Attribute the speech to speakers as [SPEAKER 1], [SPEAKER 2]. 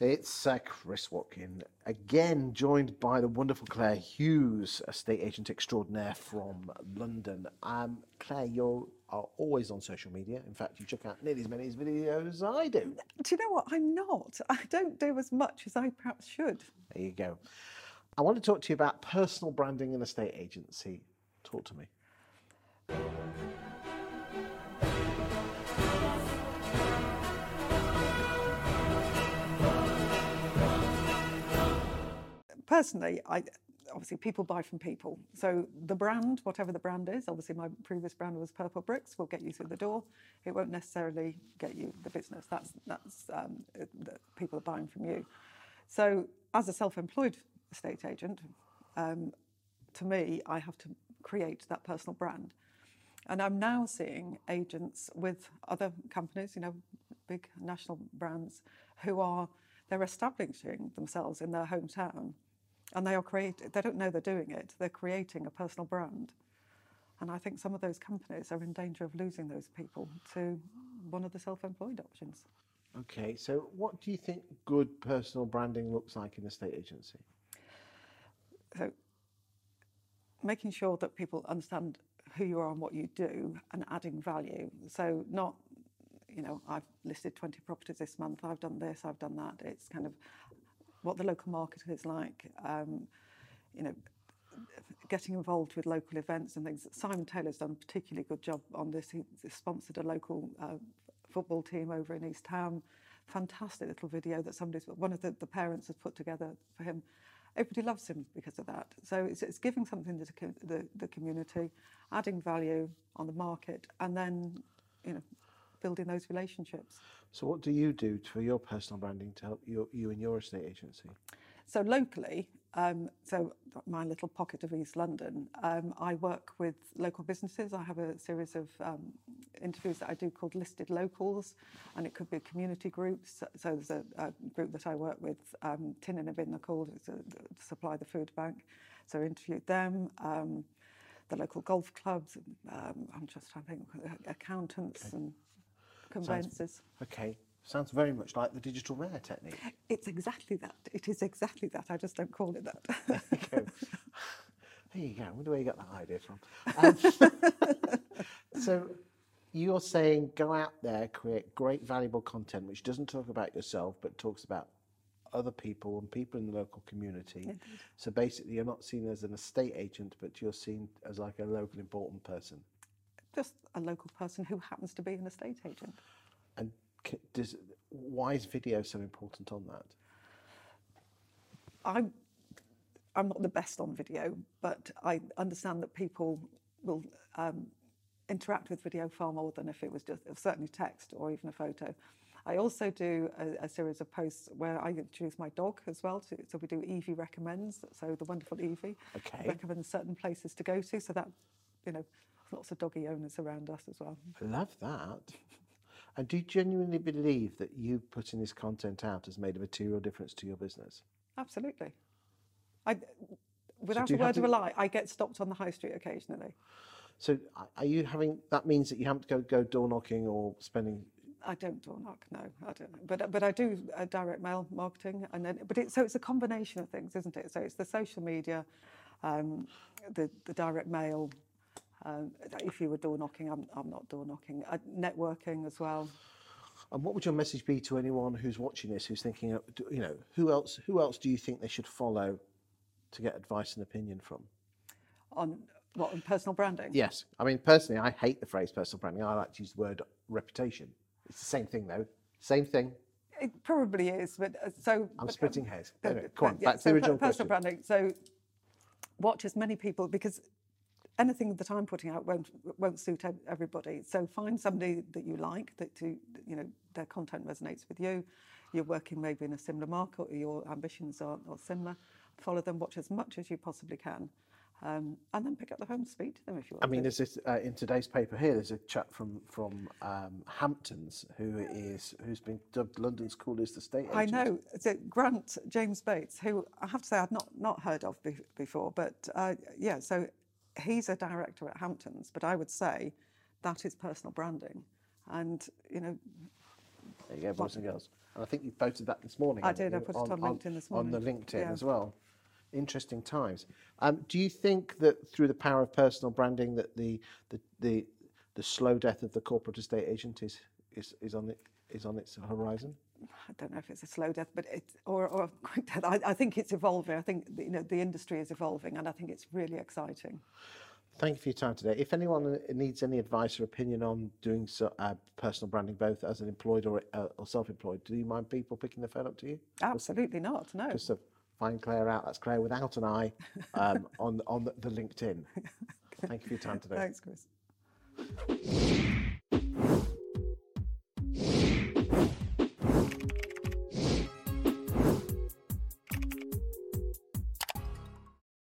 [SPEAKER 1] It's uh, Chris Watkin, again joined by the wonderful Clare Hughes, estate agent extraordinaire from London. Um, Clare, you are always on social media. In fact, you check out nearly as many videos as I do.
[SPEAKER 2] Do you know what? I'm not. I don't do as much as I perhaps should.
[SPEAKER 1] There you go. I want to talk to you about personal branding and estate agency. Talk to me.
[SPEAKER 2] Personally, I obviously people buy from people. So the brand, whatever the brand is, obviously my previous brand was Purplebricks, will get you through the door. It won't necessarily get you the business. That's that's um, the people are buying from you. So as a self-employed estate agent, um, to me, I have to create that personal brand. And I'm now seeing agents with other companies, you know, big national brands, who are they're establishing themselves in their hometown and they are create they don't know they're doing it they're creating a personal brand. And i think some of those companies are in danger of losing those people to one of the self-employed options.
[SPEAKER 1] Okay, so what do you think good personal branding looks like in a estate agency?
[SPEAKER 2] so making sure that people understand who you are and what you do and adding value. So not you know i've listed 20 properties this month i've done this i've done that. It's kind of what the local market is like, um, you know, getting involved with local events and things. Simon Taylor's done a particularly good job on this. He sponsored a local uh, football team over in East Ham. Fantastic little video that somebody's one of the, the parents has put together for him. Everybody loves him because of that. So it's, it's giving something to the, the, the community, adding value on the market, and then you know building those relationships.
[SPEAKER 1] So, what do you do for your personal branding to help you, you and your estate agency?
[SPEAKER 2] So locally, um, so my little pocket of East London, um, I work with local businesses. I have a series of um, interviews that I do called Listed Locals, and it could be community groups. So there's a, a group that I work with, um, Tin and a Bin, they're called, it's a, to supply the food bank. So I interviewed them. Um, the local golf clubs, um, I'm just trying to think, accountants
[SPEAKER 1] Okay.
[SPEAKER 2] and conveyancers.
[SPEAKER 1] Okay, sounds very much like the digital mayor technique.
[SPEAKER 2] It's exactly that. It is exactly that. I just don't call it that.
[SPEAKER 1] Okay. There you go. I wonder where you got that idea from. Um, so, you're saying go out there, create great, valuable content which doesn't talk about yourself but talks about other people and people in the local community. So, basically, you're not seen as an estate agent, but you're seen as like a local important person.
[SPEAKER 2] Just a local person who happens to be an estate agent.
[SPEAKER 1] And does, why is video so important on that?
[SPEAKER 2] I'm I'm not the best on video, but I understand that people will um, interact with video far more than if it was just certainly text or even a photo. I also do a, a series of posts where I introduce my dog as well. To, so we do Evie recommends. So the wonderful Evie
[SPEAKER 1] Okay.
[SPEAKER 2] recommends certain places to go to. So that you know, lots of doggy owners around us as well.
[SPEAKER 1] I love that. And do you genuinely believe that you putting this content out has made a material difference to your business?
[SPEAKER 2] Absolutely. I, without
[SPEAKER 1] do
[SPEAKER 2] a
[SPEAKER 1] have
[SPEAKER 2] word of a lie, I get stopped on the high street occasionally.
[SPEAKER 1] So are you having, that means that you haven't to go, go door knocking or spending,
[SPEAKER 2] I don't door knock, no, I don't. But but I do uh, direct mail marketing, and then but it, so it's a combination of things, isn't it? So it's the social media, um, the the direct mail. Um, if you were door knocking, I'm I'm not door knocking. Uh, networking as well.
[SPEAKER 1] and what would your message be to anyone who's watching this, who's thinking, uh, you know, who else, who else do you think they should follow to get advice and opinion from?
[SPEAKER 2] on what on personal branding.
[SPEAKER 1] Yes. I mean, personally, I hate the phrase personal branding. I like to use the word reputation. It's the same thing, though. Same thing.
[SPEAKER 2] It probably is, but uh, so
[SPEAKER 1] I'm
[SPEAKER 2] but,
[SPEAKER 1] splitting hairs.
[SPEAKER 2] uh,
[SPEAKER 1] Anyway, come on,
[SPEAKER 2] yeah,
[SPEAKER 1] back to
[SPEAKER 2] so
[SPEAKER 1] the
[SPEAKER 2] per-
[SPEAKER 1] original
[SPEAKER 2] personal
[SPEAKER 1] question.
[SPEAKER 2] branding. So watch as many people because anything that I'm putting out won't won't suit everybody. So find somebody that you like that to you know their content resonates with you. You're working maybe in a similar market or your ambitions are, are similar. Follow them, watch as much as you possibly can, um, and then pick up the phone, and speak to them if you want.
[SPEAKER 1] I mean,
[SPEAKER 2] to.
[SPEAKER 1] there's this, uh, in today's paper here. There's a chap from from um, Hamptons who is who's been dubbed London's coolest estate agent.
[SPEAKER 2] I know. So Grant James Bates, who I have to say I'd not, not heard of be- before, but uh, yeah, so he's a director at Hamptons, but I would say that is personal branding. And, you know,
[SPEAKER 1] There you go, boys and girls. And I think you posted that this morning.
[SPEAKER 2] I did, I put it on LinkedIn this morning.
[SPEAKER 1] On the. LinkedIn
[SPEAKER 2] Yeah.
[SPEAKER 1] as well. Interesting times. Um, do you think that through the power of personal branding that the the the, the slow death of the corporate estate agent is, is, is on it is on its horizon?
[SPEAKER 2] I don't know if it's a slow death, but it's or, or a quick death. I, I think it's evolving. I think you know the industry is evolving, and I think it's really exciting.
[SPEAKER 1] Thank you for your time today. If anyone uh, needs any advice or opinion on doing so, uh, personal branding, both as an employed or, uh, or self-employed, do you mind people picking the phone up to you?
[SPEAKER 2] Absolutely not. No.
[SPEAKER 1] Just to find Clare out. That's Clare without an I um, on on the, the LinkedIn. Thank you for your time today.
[SPEAKER 2] Thanks, Chris.